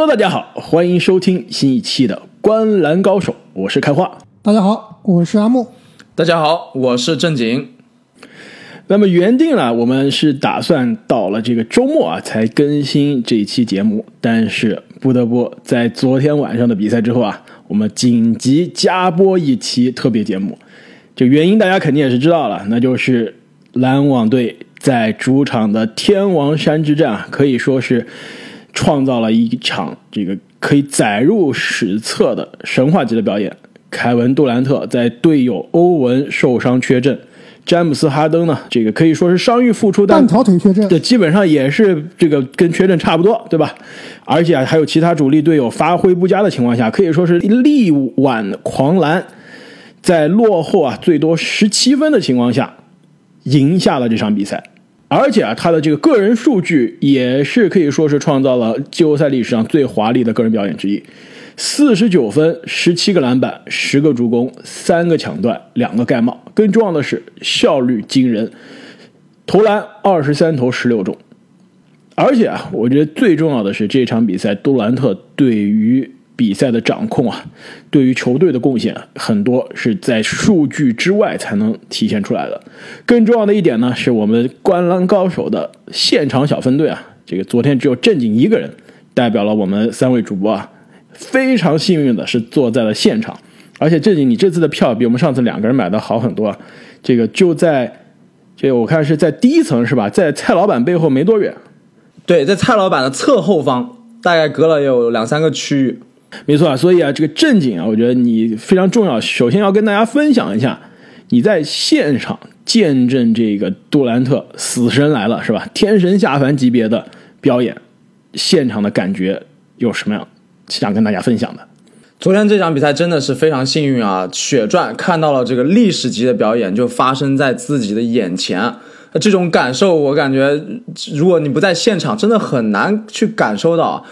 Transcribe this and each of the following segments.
Hello，大家好，欢迎收听新一期的《观篮高手》，我是开化。大家好，我是阿木。大家好，我是正经。那么原定了，我们是打算到了这个周末啊才更新这一期节目，但是不得不在昨天晚上的比赛之后啊，我们紧急加播一期特别节目。这原因大家肯定也是知道了，那就是篮网队在主场的天王山之战啊，可以说是创造了一场这个可以载入史册的神话级的表演。凯文杜兰特在队友欧文受伤缺阵，詹姆斯哈登呢，这个可以说是伤愈复出，但半条腿缺阵，这基本上也是这个跟缺阵差不多，对吧？而且还有其他主力队友发挥不佳的情况下，可以说是力挽狂澜。在落后啊最多十七分的情况下，赢下了这场比赛，而且啊他的这个个人数据也是可以说是创造了季后赛历史上最华丽的个人表演之一，四十九分、十七个篮板、十个助攻、三个抢断、两个盖帽，更重要的是效率惊人，投篮二十三投十六中，而且啊我觉得最重要的是这场比赛杜兰特对于比赛的掌控啊，对于球队的贡献很多是在数据之外才能体现出来的。更重要的一点呢，是我们观篮高手的现场小分队啊，这个昨天只有正经一个人代表了我们三位主播啊，非常幸运的是坐在了现场，而且正经你这次的票比我们上次两个人买的好很多啊。这个就在这个我看是在第一层是吧，在蔡老板背后没多远，对，在蔡老板的侧后方，大概隔了有两三个区域。没错啊，所以啊，这个正经啊，我觉得你非常重要。首先要跟大家分享一下，你在现场见证这个杜兰特死神来了是吧？天神下凡级别的表演，现场的感觉有什么样想跟大家分享的？昨天这场比赛真的是非常幸运啊，血赚看到了这个历史级的表演就发生在自己的眼前。这种感受，我感觉如果你不在现场，真的很难去感受到。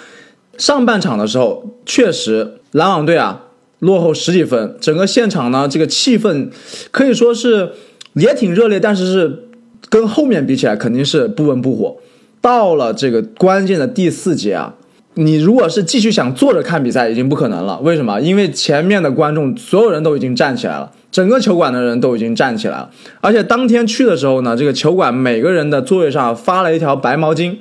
上半场的时候，确实篮网队啊落后十几分，整个现场呢这个气氛可以说是也挺热烈，但是是跟后面比起来肯定是不温不火。到了这个关键的第四节啊，你如果是继续想坐着看比赛，已经不可能了。为什么？因为前面的观众所有人都已经站起来了，整个球馆的人都已经站起来了，而且当天去的时候呢，这个球馆每个人的座位上发了一条白毛巾。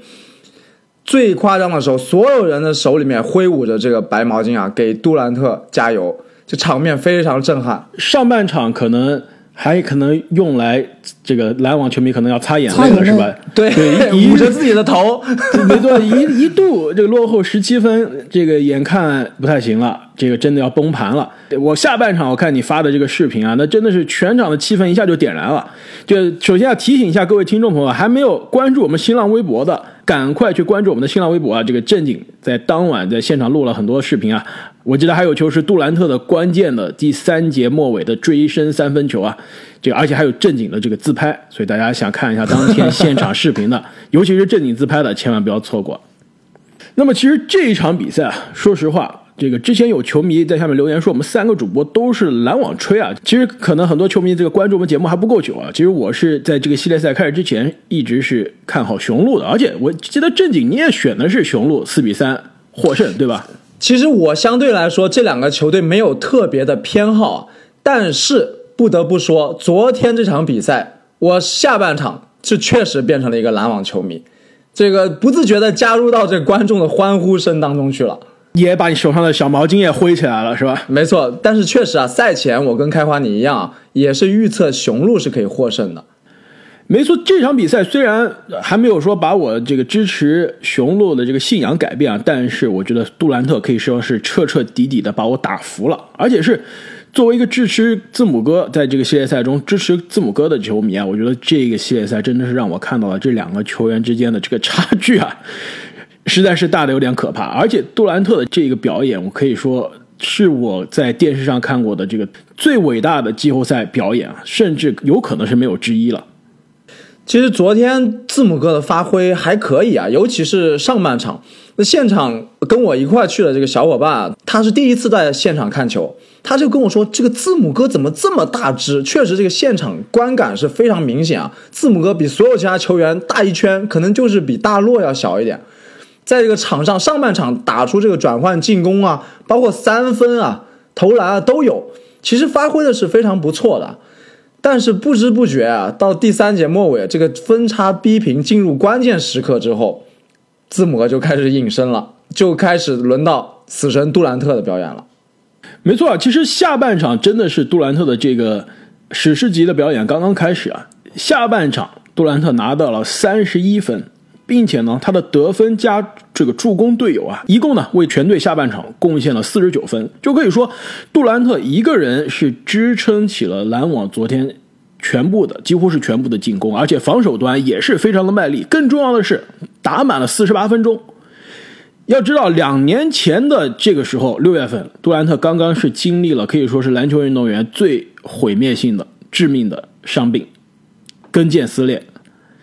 最夸张的时候，所有人的手里面挥舞着这个白毛巾啊，给杜兰特加油，这场面非常震撼。上半场可能还可能用来这个篮网球迷可能要擦眼泪了，是吧？对，捂着自己的头，没错，一一度这个落后十七分，这个眼看不太行了，这个真的要崩盘了。我下半场我看你发的这个视频啊，那真的是全场的气氛一下就点燃了。就首先要提醒一下各位听众朋友，还没有关注我们新浪微博的。赶快去关注我们的新浪微博啊！这个正经在当晚在现场录了很多视频啊。我记得还有球是杜兰特的关键的第三节末尾的追身三分球啊，这个而且还有正经的这个自拍，所以大家想看一下当天现场视频的，尤其是正经自拍的，千万不要错过。那么其实这一场比赛啊，说实话。这个之前有球迷在下面留言说，我们三个主播都是篮网吹啊。其实可能很多球迷这个关注我们节目还不够久啊。其实我是在这个系列赛开始之前一直是看好雄鹿的，而且我记得正经你也选的是雄鹿四比三获胜，对吧？其实我相对来说这两个球队没有特别的偏好，但是不得不说，昨天这场比赛我下半场是确实变成了一个篮网球迷，这个不自觉的加入到这观众的欢呼声当中去了。也把你手上的小毛巾也挥起来了，是吧？没错，但是确实啊，赛前我跟开花你一样，也是预测雄鹿是可以获胜的。没错，这场比赛虽然还没有说把我这个支持雄鹿的这个信仰改变啊，但是我觉得杜兰特可以说是彻彻底底的把我打服了，而且是作为一个支持字母哥在这个系列赛中支持字母哥的球迷啊，我觉得这个系列赛真的是让我看到了这两个球员之间的这个差距啊。实在是大的有点可怕，而且杜兰特的这个表演，我可以说是我在电视上看过的这个最伟大的季后赛表演啊，甚至有可能是没有之一了。其实昨天字母哥的发挥还可以啊，尤其是上半场。那现场跟我一块去的这个小伙伴，他是第一次在现场看球，他就跟我说：“这个字母哥怎么这么大只？”确实，这个现场观感是非常明显啊。字母哥比所有其他球员大一圈，可能就是比大洛要小一点。在这个场上上半场打出这个转换进攻啊，包括三分啊、投篮啊都有，其实发挥的是非常不错的。但是不知不觉啊，到第三节末尾，这个分差逼平，进入关键时刻之后，字母哥就开始隐身了，就开始轮到死神杜兰特的表演了。没错，其实下半场真的是杜兰特的这个史诗级的表演刚刚开始啊。下半场杜兰特拿到了三十一分，并且呢，他的得分加这个助攻队友啊，一共呢为全队下半场贡献了四十九分，就可以说杜兰特一个人是支撑起了篮网昨天全部的几乎是全部的进攻，而且防守端也是非常的卖力。更重要的是打满了四十八分钟。要知道，两年前的这个时候，六月份，杜兰特刚刚是经历了可以说是篮球运动员最毁灭性的、致命的伤病——跟腱撕裂。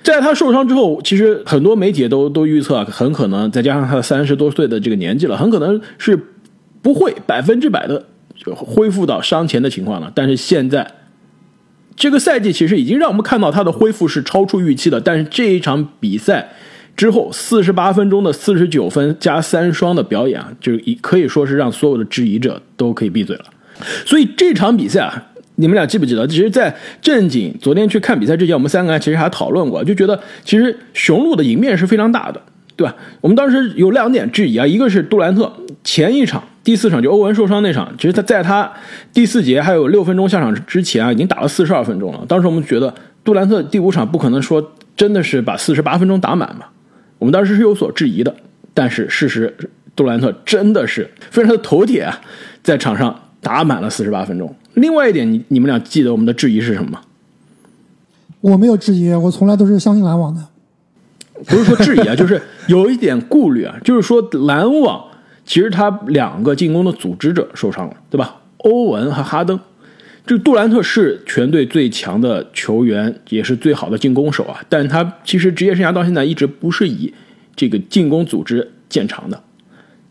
在他受伤之后，其实很多媒体都都预测啊，很可能再加上他三十多岁的这个年纪了，很可能是不会百分之百的就恢复到伤前的情况了。但是现在，这个赛季其实已经让我们看到他的恢复是超出预期的。但是这一场比赛。之后四十八分钟的四十九分加三双的表演啊，就可以说是让所有的质疑者都可以闭嘴了。所以这场比赛啊，你们俩记不记得？其实，在正经昨天去看比赛之前，我们三个其实还讨论过，就觉得其实雄鹿的赢面是非常大的，对吧？我们当时有两点质疑啊，一个是杜兰特前一场第四场就欧文受伤那场，其实他在他第四节还有六分钟下场之前啊，已经打了四十二分钟了。当时我们觉得杜兰特第五场不可能说真的是把四十八分钟打满嘛。我们当时是有所质疑的，但是事实，杜兰特真的是非常的头铁啊，在场上打满了四十八分钟。另外一点，你你们俩记得我们的质疑是什么吗？我没有质疑，我从来都是相信篮网的。不是说质疑啊，就是有一点顾虑啊，就是说篮网其实他两个进攻的组织者受伤了，对吧？欧文和哈登。这杜兰特是全队最强的球员，也是最好的进攻手啊。但他其实职业生涯到现在一直不是以这个进攻组织见长的。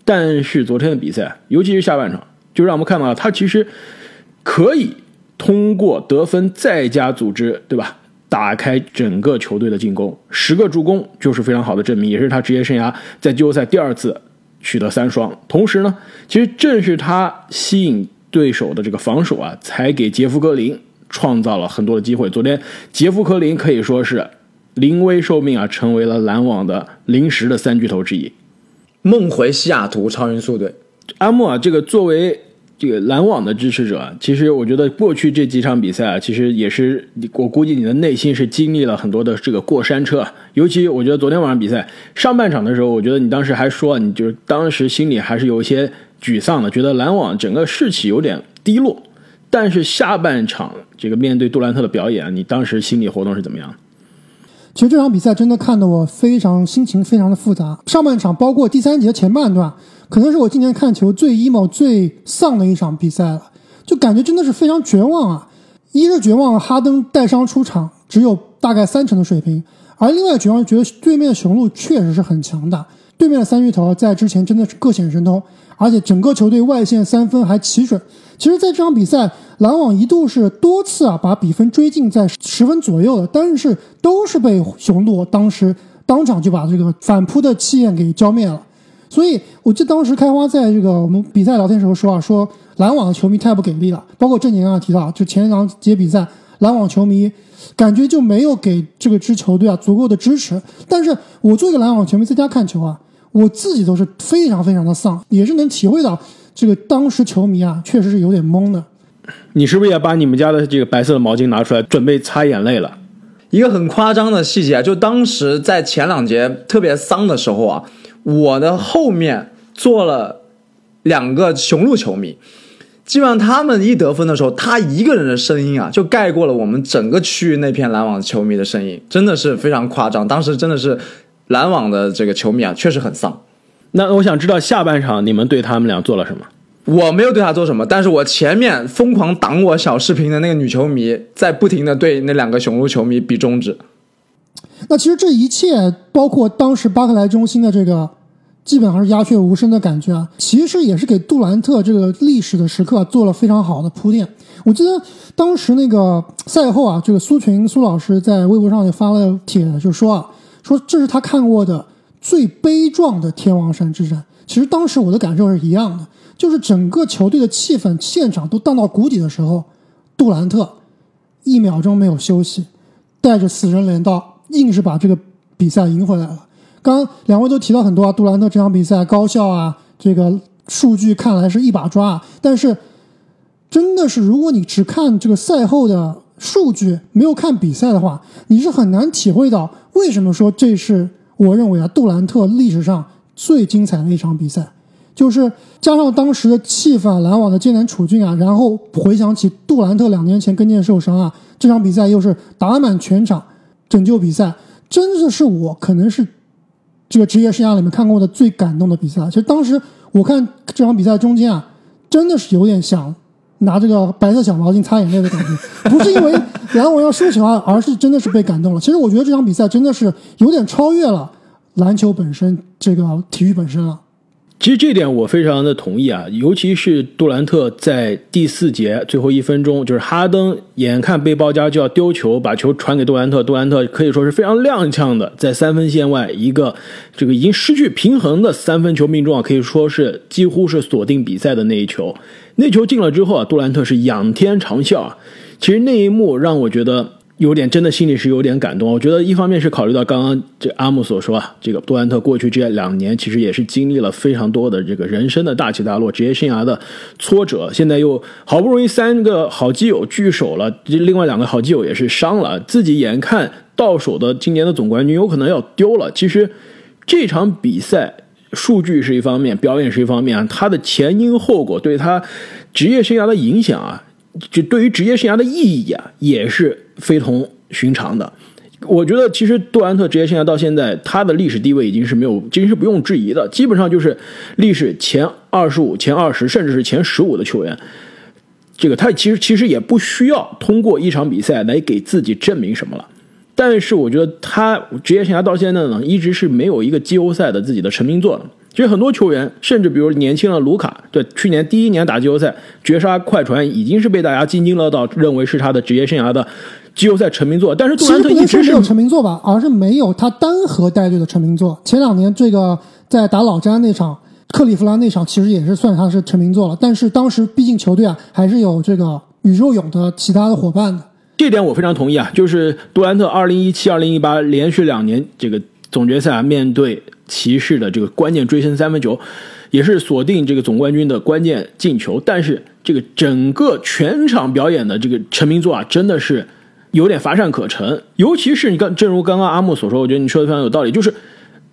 但是昨天的比赛，尤其是下半场，就让我们看到他其实可以通过得分再加组织，对吧？打开整个球队的进攻，十个助攻就是非常好的证明，也是他职业生涯在季后赛第二次取得三双。同时呢，其实正是他吸引。对手的这个防守啊，才给杰夫格林创造了很多的机会。昨天，杰夫格林可以说是临危受命啊，成为了篮网的临时的三巨头之一。梦回西雅图超音速队，阿莫啊，这个作为这个篮网的支持者，其实我觉得过去这几场比赛啊，其实也是我估计你的内心是经历了很多的这个过山车。尤其我觉得昨天晚上比赛上半场的时候，我觉得你当时还说，你就是当时心里还是有一些。沮丧的，觉得篮网整个士气有点低落。但是下半场这个面对杜兰特的表演，你当时心理活动是怎么样？其实这场比赛真的看得我非常心情非常的复杂。上半场包括第三节前半段，可能是我今年看球最 emo 最丧的一场比赛了，就感觉真的是非常绝望啊！一是绝望哈登带伤出场，只有大概三成的水平；而另外绝望觉得对面的雄鹿确实是很强大，对面的三巨头在之前真的是各显神通。而且整个球队外线三分还齐准。其实，在这场比赛，篮网一度是多次啊把比分追进在十分左右的，但是都是被雄鹿当时当场就把这个反扑的气焰给浇灭了。所以，我记得当时开花在这个我们比赛聊天时候说啊，说篮网的球迷太不给力了。包括正经啊提到，就前两节比赛，篮网球迷感觉就没有给这个支球队啊足够的支持。但是我作为一个篮网球迷，在家看球啊。我自己都是非常非常的丧，也是能体会到这个当时球迷啊，确实是有点懵的。你是不是也把你们家的这个白色的毛巾拿出来，准备擦眼泪了？一个很夸张的细节啊，就当时在前两节特别丧的时候啊，我的后面坐了两个雄鹿球迷，基本上他们一得分的时候，他一个人的声音啊，就盖过了我们整个区域那片篮网球迷的声音，真的是非常夸张。当时真的是。篮网的这个球迷啊，确实很丧。那我想知道下半场你们对他们俩做了什么？我没有对他做什么，但是我前面疯狂挡我小视频的那个女球迷，在不停的对那两个雄鹿球迷比中指。那其实这一切，包括当时巴克莱中心的这个基本上是鸦雀无声的感觉啊，其实也是给杜兰特这个历史的时刻做了非常好的铺垫。我记得当时那个赛后啊，这个苏群苏老师在微博上也发了帖，就说啊。说这是他看过的最悲壮的天王山之战。其实当时我的感受是一样的，就是整个球队的气氛现场都荡到谷底的时候，杜兰特一秒钟没有休息，带着死人镰刀，硬是把这个比赛赢回来了。刚两位都提到很多啊，杜兰特这场比赛高效啊，这个数据看来是一把抓，但是真的是如果你只看这个赛后的数据，没有看比赛的话，你是很难体会到为什么说这是我认为啊杜兰特历史上最精彩的一场比赛。就是加上当时的气氛、篮网的艰难处境啊，然后回想起杜兰特两年前跟腱受伤啊，这场比赛又是打满全场拯救比赛，真的是我可能是。这个职业生涯里面看过的最感动的比赛，其实当时我看这场比赛中间啊，真的是有点想拿这个白色小毛巾擦眼泪的感觉，不是因为篮网要输球啊，而是真的是被感动了。其实我觉得这场比赛真的是有点超越了篮球本身，这个体育本身了。其实这点我非常的同意啊，尤其是杜兰特在第四节最后一分钟，就是哈登眼看被包夹就要丢球，把球传给杜兰特，杜兰特可以说是非常踉跄的，在三分线外一个这个已经失去平衡的三分球命中啊，可以说是几乎是锁定比赛的那一球。那球进了之后啊，杜兰特是仰天长啸啊。其实那一幕让我觉得。有点真的心里是有点感动，我觉得一方面是考虑到刚刚这阿姆所说啊，这个杜兰特过去这两年其实也是经历了非常多的这个人生的大起大落，职业生涯的挫折，现在又好不容易三个好基友聚首了，这另外两个好基友也是伤了，自己眼看到手的今年的总冠军有可能要丢了。其实这场比赛数据是一方面，表演是一方面，他的前因后果对他职业生涯的影响啊。就对于职业生涯的意义啊，也是非同寻常的。我觉得其实杜兰特职业生涯到现在，他的历史地位已经是没有，已经是不用质疑的，基本上就是历史前二十五、前二十，甚至是前十五的球员。这个他其实其实也不需要通过一场比赛来给自己证明什么了。但是我觉得他职业生涯到现在呢，一直是没有一个季后赛的自己的成名作的。其实很多球员，甚至比如年轻的卢卡，对去年第一年打季后赛绝杀快船，已经是被大家津津乐道，认为是他的职业生涯的季后赛成名作。但是杜兰特一直没有成名作吧，而是没有他单核带队的成名作。前两年这个在打老詹那场，克利夫兰那场，其实也是算他是成名作了。但是当时毕竟球队啊还是有这个宇宙勇的其他的伙伴的。这点我非常同意啊，就是杜兰特二零一七、二零一八连续两年这个总决赛啊面对。骑士的这个关键追身三分球，也是锁定这个总冠军的关键进球。但是这个整个全场表演的这个成名作啊，真的是有点乏善可陈。尤其是你刚，正如刚刚阿木所说，我觉得你说的非常有道理。就是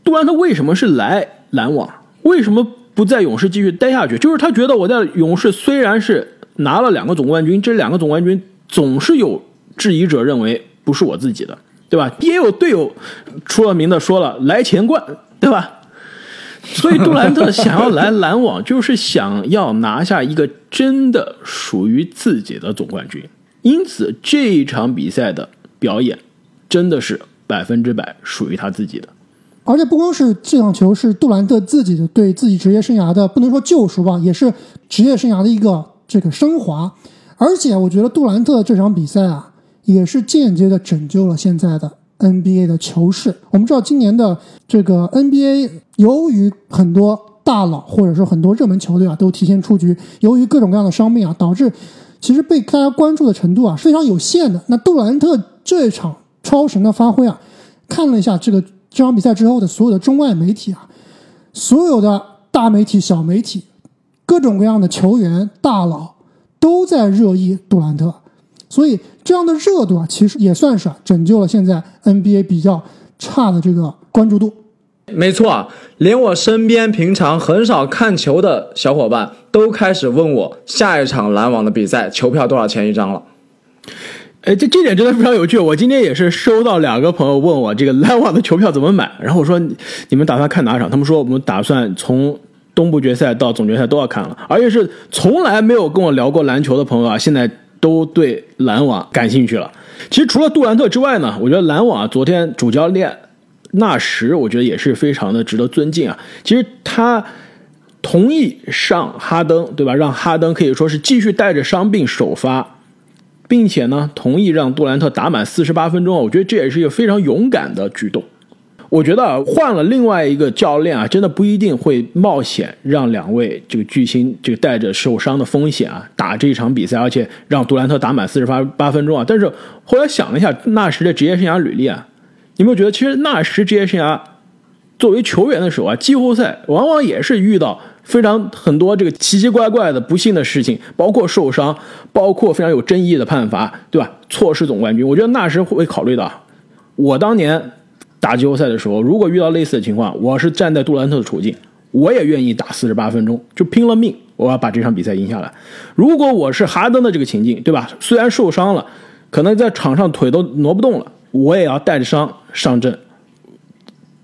杜兰特为什么是来篮网，为什么不在勇士继续待下去？就是他觉得我在勇士虽然是拿了两个总冠军，这两个总冠军总是有质疑者认为不是我自己的，对吧？也有队友出了名的说了，来钱冠。对吧？所以杜兰特想要来篮网，就是想要拿下一个真的属于自己的总冠军。因此，这一场比赛的表演真的是百分之百属于他自己的。而且，不光是这场球是杜兰特自己的对自己职业生涯的不能说救赎吧，也是职业生涯的一个这个升华。而且，我觉得杜兰特这场比赛啊，也是间接的拯救了现在的。NBA 的球市，我们知道今年的这个 NBA，由于很多大佬或者说很多热门球队啊都提前出局，由于各种各样的伤病啊，导致其实被大家关注的程度啊是非常有限的。那杜兰特这一场超神的发挥啊，看了一下这个这场比赛之后的所有的中外媒体啊，所有的大媒体、小媒体，各种各样的球员大佬都在热议杜兰特。所以这样的热度啊，其实也算是啊拯救了现在 NBA 比较差的这个关注度。没错，连我身边平常很少看球的小伙伴都开始问我下一场篮网的比赛球票多少钱一张了。哎，这这点真的非常有趣。我今天也是收到两个朋友问我这个篮网的球票怎么买，然后我说你们打算看哪场？他们说我们打算从东部决赛到总决赛都要看了，而且是从来没有跟我聊过篮球的朋友啊，现在。都对篮网感兴趣了。其实除了杜兰特之外呢，我觉得篮网啊，昨天主教练纳什，我觉得也是非常的值得尊敬啊。其实他同意上哈登，对吧？让哈登可以说是继续带着伤病首发，并且呢，同意让杜兰特打满四十八分钟啊。我觉得这也是一个非常勇敢的举动。我觉得，换了另外一个教练啊，真的不一定会冒险让两位这个巨星这个带着受伤的风险啊打这一场比赛，而且让杜兰特打满四十八八分钟啊。但是后来想了一下，纳什的职业生涯履历啊，有没有觉得其实纳什职业生涯作为球员的时候啊，季后赛往往也是遇到非常很多这个奇奇怪怪的不幸的事情，包括受伤，包括非常有争议的判罚，对吧？错失总冠军，我觉得纳什会考虑到，我当年。打季后赛的时候，如果遇到类似的情况，我是站在杜兰特的处境，我也愿意打四十八分钟，就拼了命，我要把这场比赛赢下来。如果我是哈登的这个情境，对吧？虽然受伤了，可能在场上腿都挪不动了，我也要带着伤上阵。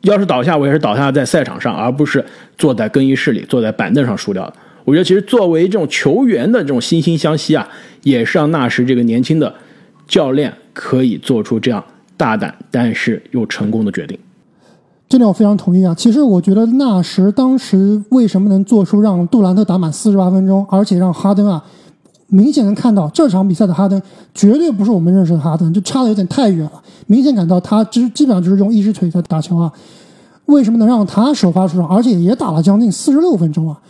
要是倒下，我也是倒下在赛场上，而不是坐在更衣室里，坐在板凳上输掉的。我觉得，其实作为这种球员的这种惺惺相惜啊，也是让纳什这个年轻的教练可以做出这样。大胆但是又成功的决定，这点我非常同意啊！其实我觉得纳什当时为什么能做出让杜兰特打满四十八分钟，而且让哈登啊，明显能看到这场比赛的哈登绝对不是我们认识的哈登，就差的有点太远了。明显感到他基基本上就是用一只腿在打球啊。为什么能让他首发出场，而且也打了将近四十六分钟啊？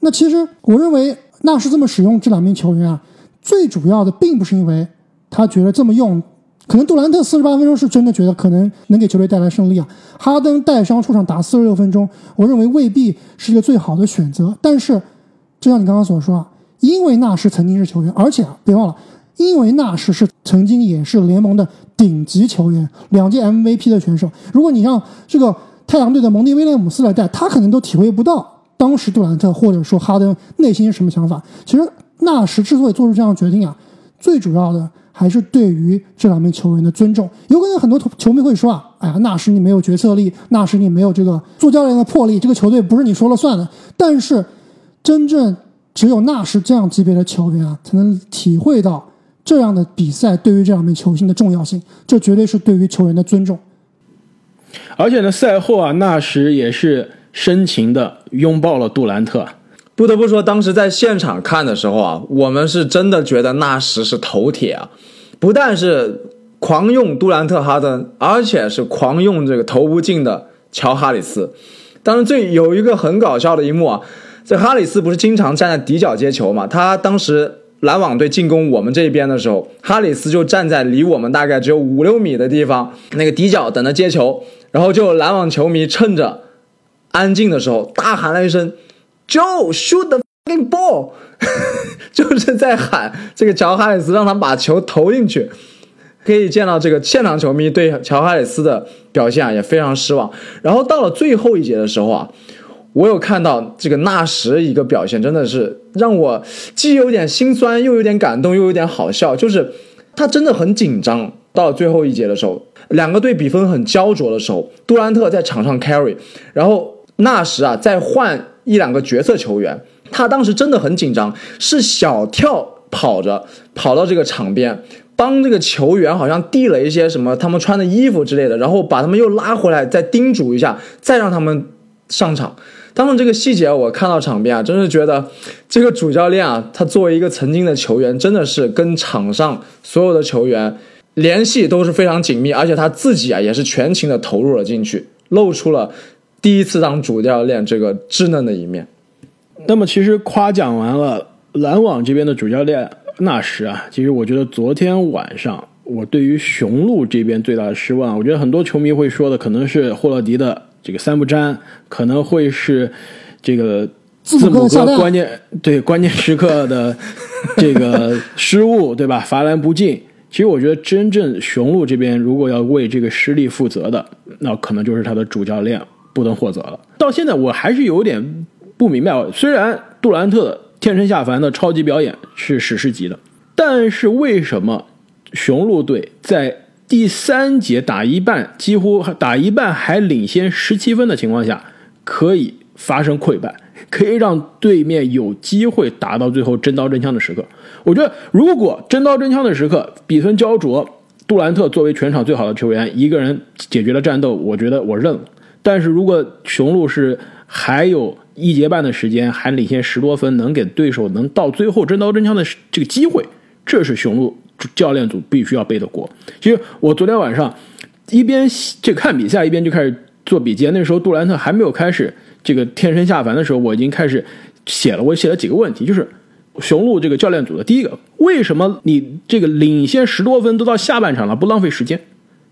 那其实我认为纳什这么使用这两名球员啊，最主要的并不是因为他觉得这么用。可能杜兰特四十八分钟是真的觉得可能能给球队带来胜利啊。哈登带伤出场打四十六分钟，我认为未必是一个最好的选择。但是，就像你刚刚所说啊，因为纳什曾经是球员，而且啊，别忘了，因为纳什是曾经也是联盟的顶级球员，两届 MVP 的选手。如果你让这个太阳队的蒙蒂威廉姆斯来带，他可能都体会不到当时杜兰特或者说哈登内心是什么想法。其实，纳什之所以做出这样决定啊，最主要的。还是对于这两名球员的尊重，有可能很多球迷会说啊，哎呀，那是你没有决策力，那是你没有这个做教练的魄力，这个球队不是你说了算的。但是，真正只有纳什这样级别的球员啊，才能体会到这样的比赛对于这两名球星的重要性，这绝对是对于球员的尊重。而且呢，赛后啊，纳什也是深情的拥抱了杜兰特。不得不说，当时在现场看的时候啊，我们是真的觉得纳什是头铁啊，不但是狂用杜兰特哈登，而且是狂用这个投不进的乔哈里斯。当然最有一个很搞笑的一幕啊，这哈里斯不是经常站在底角接球嘛？他当时篮网队进攻我们这边的时候，哈里斯就站在离我们大概只有五六米的地方那个底角等着接球，然后就篮网球迷趁着安静的时候大喊了一声。Joe shoot the ball，就是在喊这个乔哈里斯让他把球投进去。可以见到这个现场球迷对乔哈里斯的表现啊也非常失望。然后到了最后一节的时候啊，我有看到这个纳什一个表现，真的是让我既有点心酸，又有点感动，又有点好笑。就是他真的很紧张。到最后一节的时候，两个队比分很焦灼的时候，杜兰特在场上 carry，然后纳什啊再换。一两个角色球员，他当时真的很紧张，是小跳跑着跑到这个场边，帮这个球员好像递了一些什么他们穿的衣服之类的，然后把他们又拉回来，再叮嘱一下，再让他们上场。当这个细节我看到场边啊，真是觉得这个主教练啊，他作为一个曾经的球员，真的是跟场上所有的球员联系都是非常紧密，而且他自己啊也是全情的投入了进去，露出了。第一次当主教练，这个稚嫩的一面。那么，其实夸奖完了篮网这边的主教练纳什啊，其实我觉得昨天晚上我对于雄鹿这边最大的失望，我觉得很多球迷会说的可能是霍勒迪的这个三不沾，可能会是这个字母哥关键对关键时刻的这个 失误，对吧？罚篮不进。其实我觉得，真正雄鹿这边如果要为这个失利负责的，那可能就是他的主教练。不能获责了。到现在我还是有点不明白。虽然杜兰特天神下凡的超级表演是史诗级的，但是为什么雄鹿队在第三节打一半，几乎打一半还领先十七分的情况下，可以发生溃败，可以让对面有机会打到最后真刀真枪的时刻？我觉得，如果真刀真枪的时刻，比分焦灼，杜兰特作为全场最好的球员，一个人解决了战斗，我觉得我认了。但是如果雄鹿是还有一节半的时间，还领先十多分，能给对手能到最后真刀真枪的这个机会，这是雄鹿教练组必须要背的锅。其实我昨天晚上一边这看比赛一边就开始做笔记。那时候杜兰特还没有开始这个天神下凡的时候，我已经开始写了。我写了几个问题，就是雄鹿这个教练组的第一个，为什么你这个领先十多分都到下半场了，不浪费时间，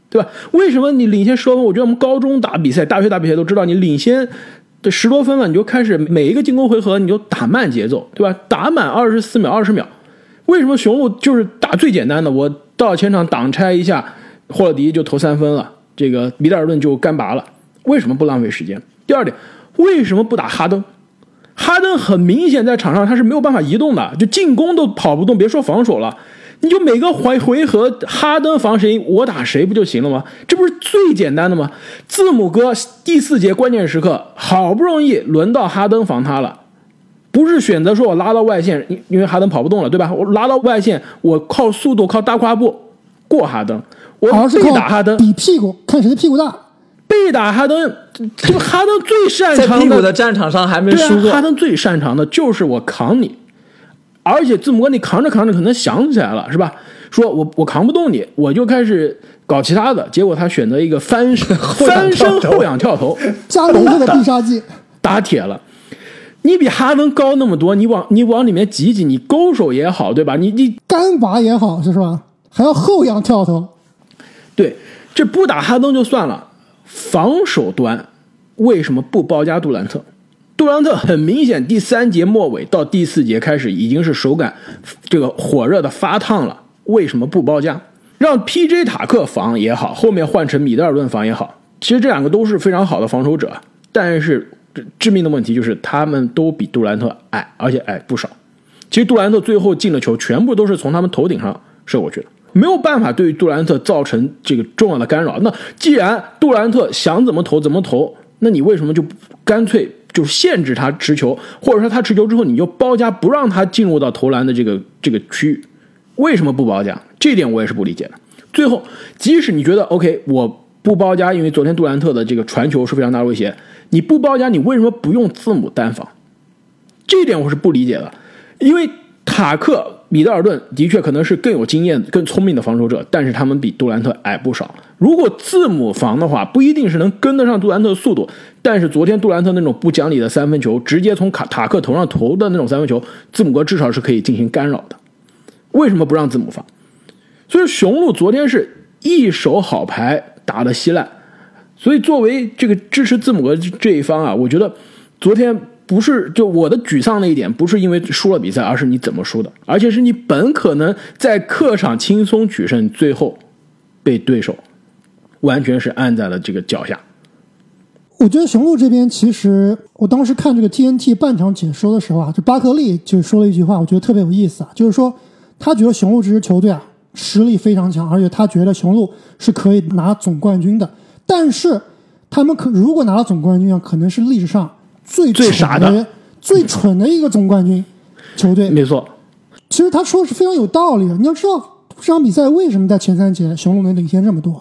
对吧？为什么你领先十多分？我觉得我们高中打比赛、大学打比赛都知道，你领先的十多分了，你就开始每一个进攻回合你就打慢节奏，对吧？打满二十四秒、二十秒。为什么雄鹿就是打最简单的？我到前场挡拆一下，霍勒迪就投三分了，这个米德尔顿就干拔了。为什么不浪费时间？第二点，为什么不打哈登？哈登很明显在场上他是没有办法移动的，就进攻都跑不动，别说防守了。你就每个回回合哈登防谁，我打谁不就行了吗？这不是最简单的吗？字母哥第四节关键时刻，好不容易轮到哈登防他了。不是选择说我拉到外线，因因为哈登跑不动了，对吧？我拉到外线，我靠速度靠大跨步过哈登，我背打哈登比屁股，看谁的屁股大。被打哈登，这个哈登最擅长在屁股的战场上还没输过。哈登最擅长的就是我扛你，而且字母哥你扛着扛着可能想起来了，是吧？说我我扛不动你，我就开始搞其他的，结果他选择一个翻身 翻身后仰跳投，加雷特的必杀技，打铁了。你比哈登高那么多，你往你往里面挤挤，你勾手也好，对吧？你你干拔也好，是吧？还要后仰跳投。对，这不打哈登就算了，防守端为什么不包夹杜兰特？杜兰特很明显，第三节末尾到第四节开始已经是手感这个火热的发烫了，为什么不包夹？让 P.J. 塔克防也好，后面换成米德尔顿防也好，其实这两个都是非常好的防守者，但是。致命的问题就是他们都比杜兰特矮，而且矮不少。其实杜兰特最后进的球全部都是从他们头顶上射过去的，没有办法对杜兰特造成这个重要的干扰。那既然杜兰特想怎么投怎么投，那你为什么就干脆就限制他持球，或者说他持球之后你就包夹不让他进入到投篮的这个这个区域？为什么不包夹？这点我也是不理解的。最后，即使你觉得 OK，我不包夹，因为昨天杜兰特的这个传球是非常大的威胁。你不包夹，你为什么不用字母单防？这一点我是不理解的。因为塔克、米德尔顿的确可能是更有经验、更聪明的防守者，但是他们比杜兰特矮不少。如果字母防的话，不一定是能跟得上杜兰特的速度。但是昨天杜兰特那种不讲理的三分球，直接从卡塔克头上投的那种三分球，字母哥至少是可以进行干扰的。为什么不让字母防？所以雄鹿昨天是一手好牌打得稀烂。所以，作为这个支持字母哥这一方啊，我觉得昨天不是就我的沮丧那一点，不是因为输了比赛，而是你怎么输的，而且是你本可能在客场轻松取胜，最后被对手完全是按在了这个脚下。我觉得雄鹿这边其实，我当时看这个 TNT 半场解说的时候啊，就巴克利就说了一句话，我觉得特别有意思啊，就是说他觉得雄鹿这支球队啊实力非常强，而且他觉得雄鹿是可以拿总冠军的。但是，他们可如果拿了总冠军啊，可能是历史上最最傻的、最蠢的一个总冠军球队。没错，其实他说的是非常有道理的。你要知道这场比赛为什么在前三节雄鹿能领先这么多，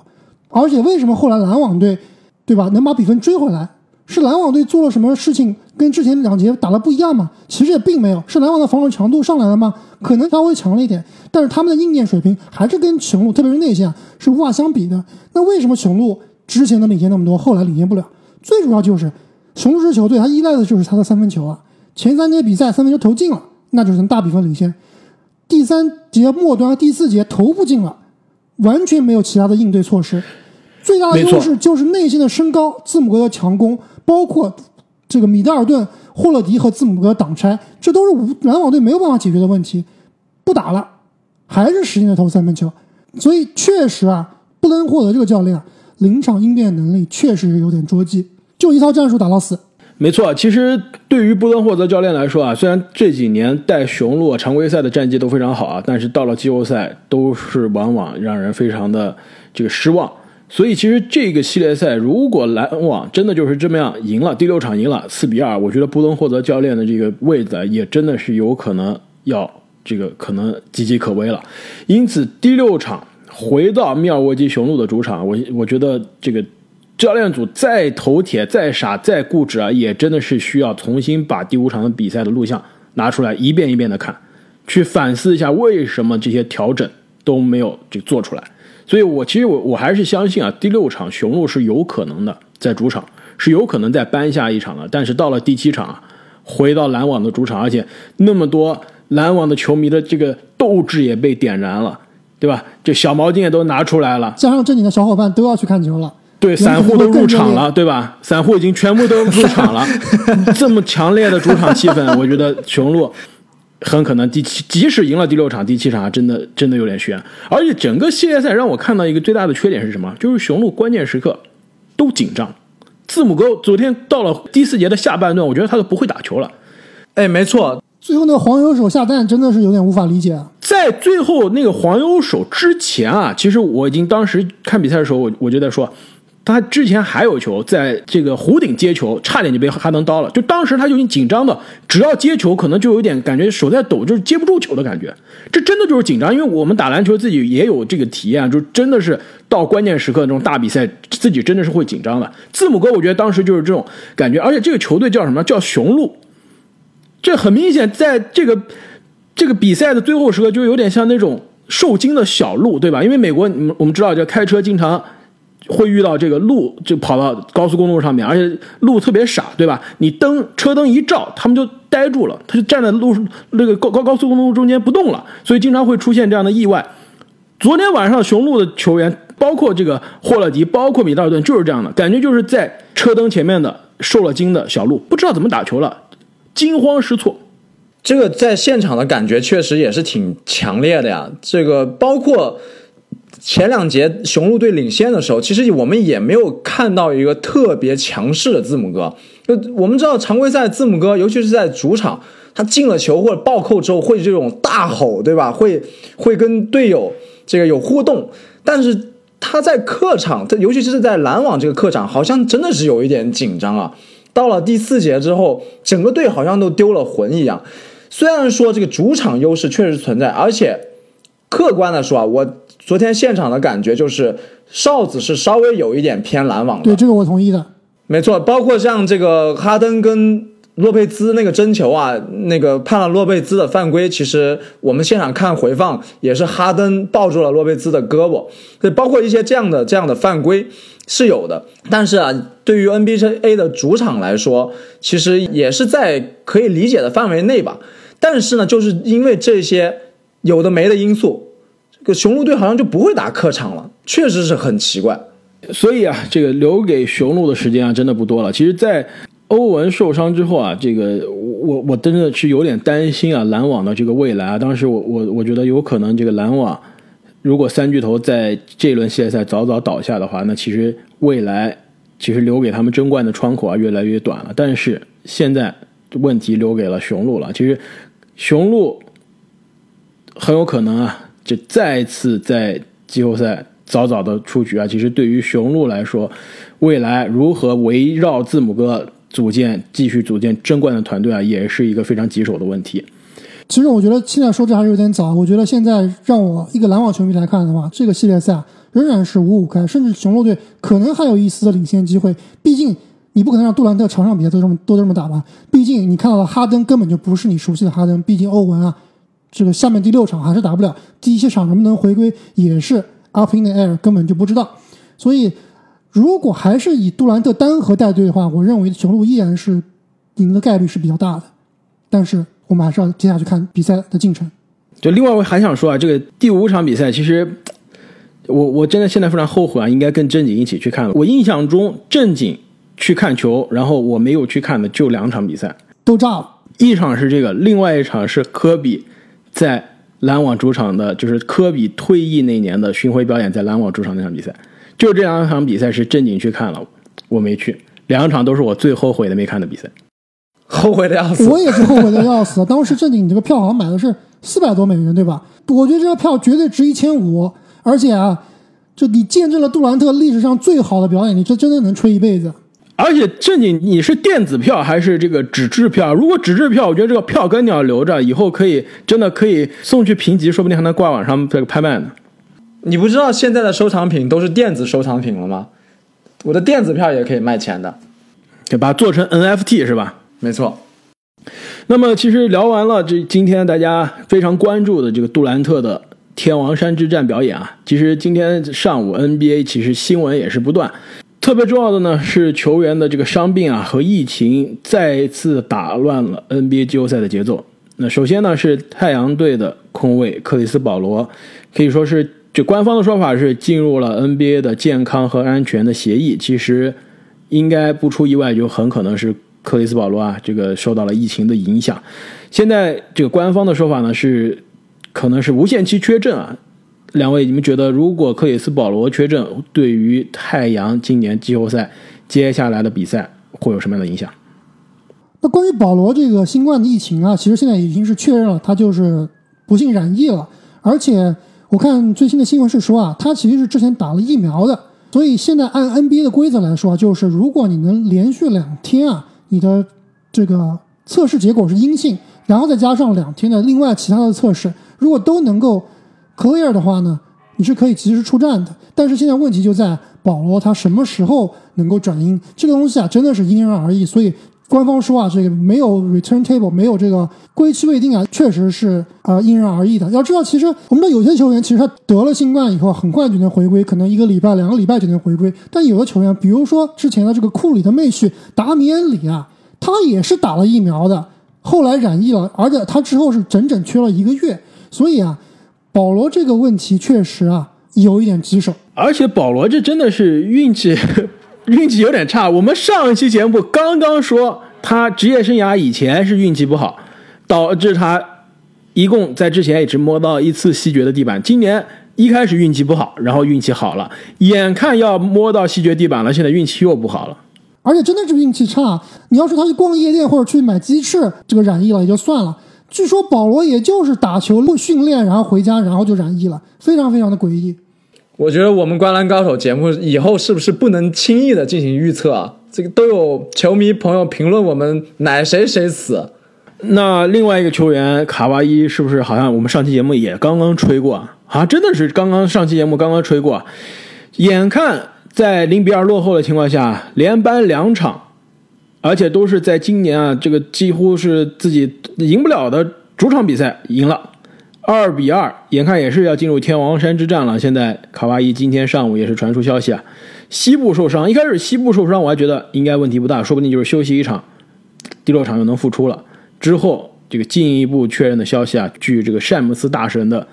而且为什么后来篮网队，对吧，能把比分追回来？是篮网队做了什么事情跟之前两节打的不一样吗？其实也并没有，是篮网的防守强度上来了吗？可能稍微强了一点，但是他们的硬件水平还是跟雄鹿，特别是内线是无法相比的。那为什么雄鹿？之前能领先那么多，后来领先不了，最主要就是雄狮球队，他依赖的就是他的三分球啊。前三节比赛三分球投进了，那就是大比分领先。第三节末端、第四节投不进了，完全没有其他的应对措施。最大的优势就是内线的身高，字母哥的强攻，包括这个米德尔顿、霍勒迪和字母哥挡拆，这都是篮网队没有办法解决的问题。不打了，还是使劲的投三分球，所以确实啊，布伦霍德这个教练啊。临场应变能力确实有点捉急，就一套战术打到死。没错，其实对于布伦霍泽教练来说啊，虽然这几年带雄鹿常规赛的战绩都非常好啊，但是到了季后赛都是往往让人非常的这个失望。所以其实这个系列赛，如果篮网真的就是这么样赢了第六场赢了四比二，我觉得布伦霍泽教练的这个位子也真的是有可能要这个可能岌岌可危了。因此第六场。回到密尔沃基雄鹿的主场，我我觉得这个教练组再头铁、再傻、再固执啊，也真的是需要重新把第五场的比赛的录像拿出来一遍一遍的看，去反思一下为什么这些调整都没有就做出来。所以我其实我我还是相信啊，第六场雄鹿是有可能的，在主场是有可能再扳下一场的。但是到了第七场啊，回到篮网的主场，而且那么多篮网的球迷的这个斗志也被点燃了，对吧？这小毛巾也都拿出来了，加上这里的小伙伴都要去看球了。对，散户都入场了，对吧？散户已经全部都入场了，这么强烈的主场气氛，我觉得雄鹿。很可能第七，即使赢了第六场，第七场真的真的有点悬。而且整个系列赛让我看到一个最大的缺点是什么？就是雄鹿关键时刻都紧张。字母哥昨天到了第四节的下半段，我觉得他都不会打球了。哎，没错，最后那个黄油手下蛋真的是有点无法理解啊。在最后那个黄油手之前啊，其实我已经当时看比赛的时候，我我就在说。他之前还有球，在这个弧顶接球，差点就被哈登刀了。就当时他就已经紧张的，只要接球，可能就有点感觉手在抖，就是接不住球的感觉。这真的就是紧张，因为我们打篮球自己也有这个体验，就真的是到关键时刻那种大比赛，自己真的是会紧张的。字母哥，我觉得当时就是这种感觉，而且这个球队叫什么？叫雄鹿。这很明显，在这个这个比赛的最后时刻，就有点像那种受惊的小鹿，对吧？因为美国，我们知道，就开车经常。会遇到这个路，就跑到高速公路上面，而且路特别傻，对吧？你灯车灯一照，他们就呆住了，他就站在路那个高高高速公路中间不动了，所以经常会出现这样的意外。昨天晚上雄鹿的球员，包括这个霍勒迪，包括米道尔顿，就是这样的感觉，就是在车灯前面的受了惊的小鹿，不知道怎么打球了，惊慌失措。这个在现场的感觉确实也是挺强烈的呀，这个包括。前两节雄鹿队领先的时候，其实我们也没有看到一个特别强势的字母哥。就我们知道常规赛字母哥，尤其是在主场，他进了球或者暴扣之后会这种大吼，对吧？会会跟队友这个有互动。但是他在客场，他尤其是在篮网这个客场，好像真的是有一点紧张啊。到了第四节之后，整个队好像都丢了魂一样。虽然说这个主场优势确实存在，而且客观的说啊，我。昨天现场的感觉就是，哨子是稍微有一点偏篮网的。对，这个我同意的。没错，包括像这个哈登跟洛佩兹那个争球啊，那个判了洛佩兹的犯规。其实我们现场看回放，也是哈登抱住了洛佩兹的胳膊。对，包括一些这样的这样的犯规是有的。但是啊，对于 NBA 的主场来说，其实也是在可以理解的范围内吧。但是呢，就是因为这些有的没的因素。这个雄鹿队好像就不会打客场了，确实是很奇怪。所以啊，这个留给雄鹿的时间啊，真的不多了。其实，在欧文受伤之后啊，这个我我真的是有点担心啊，篮网的这个未来啊。当时我我我觉得有可能这个篮网，如果三巨头在这轮系列赛早早倒下的话，那其实未来其实留给他们争冠的窗口啊越来越短了。但是现在问题留给了雄鹿了。其实雄鹿很有可能啊。就再次在季后赛早早的出局啊！其实对于雄鹿来说，未来如何围绕字母哥组建、继续组建争冠的团队啊，也是一个非常棘手的问题。其实我觉得现在说这还是有点早。我觉得现在让我一个篮网球迷来看的话，这个系列赛仍然是五五开，甚至雄鹿队可能还有一丝的领先机会。毕竟你不可能让杜兰特场场比赛都这么都这么打吧？毕竟你看到的哈登根本就不是你熟悉的哈登。毕竟欧文啊。这个下面第六场还是打不了，第七场能不能回归也是 up in the air，根本就不知道。所以，如果还是以杜兰特单核带队的话，我认为雄鹿依然是赢的概率是比较大的。但是，我们还是要接下去看比赛的进程。就另外，我还想说啊，这个第五场比赛，其实我我真的现在非常后悔啊，应该跟正经一起去看了。我印象中正经去看球，然后我没有去看的就两场比赛，都炸了。一场是这个，另外一场是科比。在篮网主场的，就是科比退役那年的巡回表演，在篮网主场那场比赛，就这两场比赛是正经去看了，我没去，两场都是我最后悔的没看的比赛，后悔的要死。我也是后悔的要死。当时正经你这个票好像买的是四百多美元，对吧？我觉得这个票绝对值一千五，而且啊，就你见证了杜兰特历史上最好的表演，你这真的能吹一辈子。而且正经，你是电子票还是这个纸质票？如果纸质票，我觉得这个票根你要留着，以后可以真的可以送去评级，说不定还能挂网上这个拍卖呢。你不知道现在的收藏品都是电子收藏品了吗？我的电子票也可以卖钱的，给把它？做成 NFT 是吧？没错。那么其实聊完了这今天大家非常关注的这个杜兰特的。天王山之战表演啊。其实今天上午 NBA 其实新闻也是不断，特别重要的呢是球员的这个伤病啊和疫情再次打乱了 NBA 季后赛的节奏。那首先呢是太阳队的控卫克里斯保罗，可以说是官方的说法是进入了 NBA 的健康和安全的协议，其实应该不出意外就很可能是克里斯保罗啊这个受到了疫情的影响。现在这个官方的说法呢是可能是无限期缺阵啊。两位，你们觉得如果克里斯保罗缺阵，对于太阳今年季后赛接下来的比赛会有什么样的影响？那关于保罗这个新冠的疫情啊，其实现在已经是确认了，他就是不幸染疫了。而且我看最新的新闻是说啊，他其实是之前打了疫苗的。所以现在按 NBA 的规则来说，就是如果你能连续两天啊，你的这个测试结果是阴性，然后再加上两天的另外其他的测试，如果都能够 clear 的话呢，你是可以及时出战的。但是现在问题就在保罗他什么时候能够转阴，这个东西啊，真的是因人而异。所以。官方说啊，这个没有 return table，没有这个归期未定啊，确实是呃因人而异的。要知道，其实我们的有些球员，其实他得了新冠以后，很快就能回归，可能一个礼拜、两个礼拜就能回归。但有的球员，比如说之前的这个库里的妹婿达米恩里啊，他也是打了疫苗的，后来染疫了，而且他之后是整整缺了一个月。所以啊，保罗这个问题确实啊有一点棘手。而且保罗这真的是运气。运气有点差。我们上一期节目刚刚说他职业生涯以前是运气不好，导致他一共在之前也只摸到一次西决的地板。今年一开始运气不好，然后运气好了，眼看要摸到西决地板了，现在运气又不好了。而且真的是运气差。你要说他去逛夜店或者去买鸡翅，这个染疫了也就算了。据说保罗也就是打球不训练，然后回家，然后就染疫了，非常非常的诡异。我觉得我们《灌篮高手》节目以后是不是不能轻易的进行预测啊？这个都有球迷朋友评论我们奶谁谁死。那另外一个球员卡哇伊是不是好像我们上期节目也刚刚吹过啊？啊真的是刚刚上期节目刚刚吹过。眼看在零比二落后的情况下，连扳两场，而且都是在今年啊，这个几乎是自己赢不了的主场比赛赢了。二比二，眼看也是要进入天王山之战了。现在卡哇伊今天上午也是传出消息啊，膝部受伤。一开始膝部受伤，我还觉得应该问题不大，说不定就是休息一场，第六场又能复出了。之后这个进一步确认的消息啊，据这个詹姆斯大神的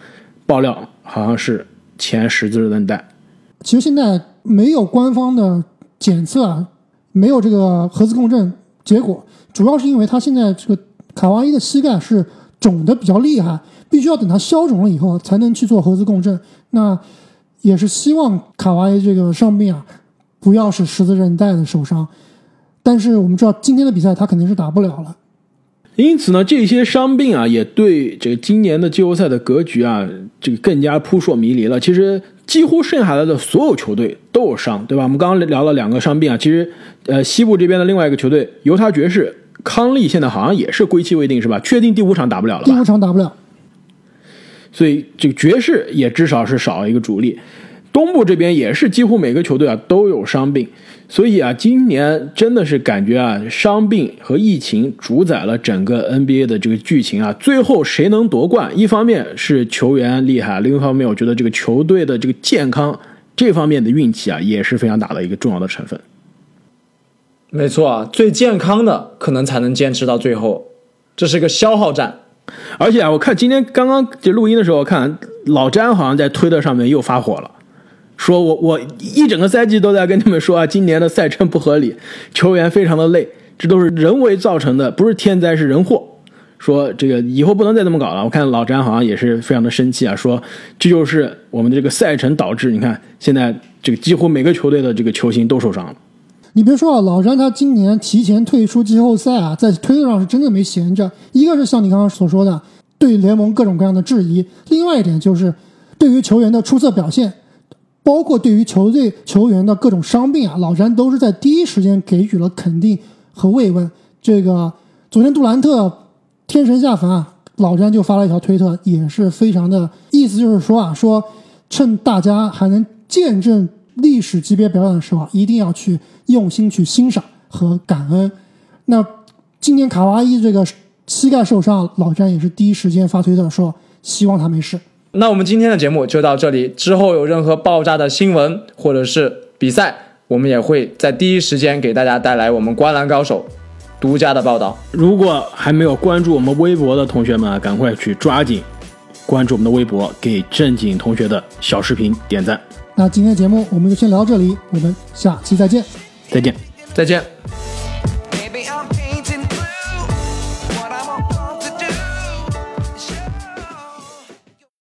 爆料，好像是前十字韧带。其实现在没有官方的检测啊，没有这个核磁共振结果，主要是因为他现在这个卡哇伊的膝盖是肿的比较厉害。必须要等它消肿了以后才能去做核磁共振，那也是希望卡哇伊这个伤病啊，不要是十字韧带的受伤。但是我们知道今天的比赛他肯定是打不了了。因此呢，这些伤病啊，也对这个今年的季后赛的格局啊，这个更加扑朔迷离了。其实几乎剩下来的所有球队都有伤，对吧？我们刚刚聊了两个伤病啊，其实呃，西部这边的另外一个球队犹他爵士康利现在好像也是归期未定，是吧？确定第五场打不了了吧？第五场打不了。所以这个爵士也至少是少了一个主力，东部这边也是几乎每个球队啊都有伤病，所以啊今年真的是感觉啊伤病和疫情主宰了整个 NBA 的这个剧情啊，最后谁能夺冠？一方面是球员厉害，另一方面我觉得这个球队的这个健康这方面的运气啊也是非常大的一个重要的成分。没错啊，最健康的可能才能坚持到最后，这是个消耗战。而且啊，我看今天刚刚就录音的时候，看老詹好像在推特上面又发火了，说我我一整个赛季都在跟你们说啊，今年的赛程不合理，球员非常的累，这都是人为造成的，不是天灾是人祸。说这个以后不能再这么搞了。我看老詹好像也是非常的生气啊，说这就是我们的这个赛程导致，你看现在这个几乎每个球队的这个球星都受伤了。你别说啊，老詹他今年提前退出季后赛啊，在推特上是真的没闲着。一个是像你刚刚所说的，对联盟各种各样的质疑；另外一点就是，对于球员的出色表现，包括对于球队球员的各种伤病啊，老詹都是在第一时间给予了肯定和慰问。这个昨天杜兰特天神下凡啊，老詹就发了一条推特，也是非常的意思就是说啊，说趁大家还能见证。历史级别表演的时候，一定要去用心去欣赏和感恩。那今年卡哇伊这个膝盖受伤，老詹也是第一时间发推特说，希望他没事。那我们今天的节目就到这里，之后有任何爆炸的新闻或者是比赛，我们也会在第一时间给大家带来我们观澜高手独家的报道。如果还没有关注我们微博的同学们啊，赶快去抓紧关注我们的微博，给正经同学的小视频点赞。那今天的节目我们就先聊到这里，我们下期再见。再见。再见。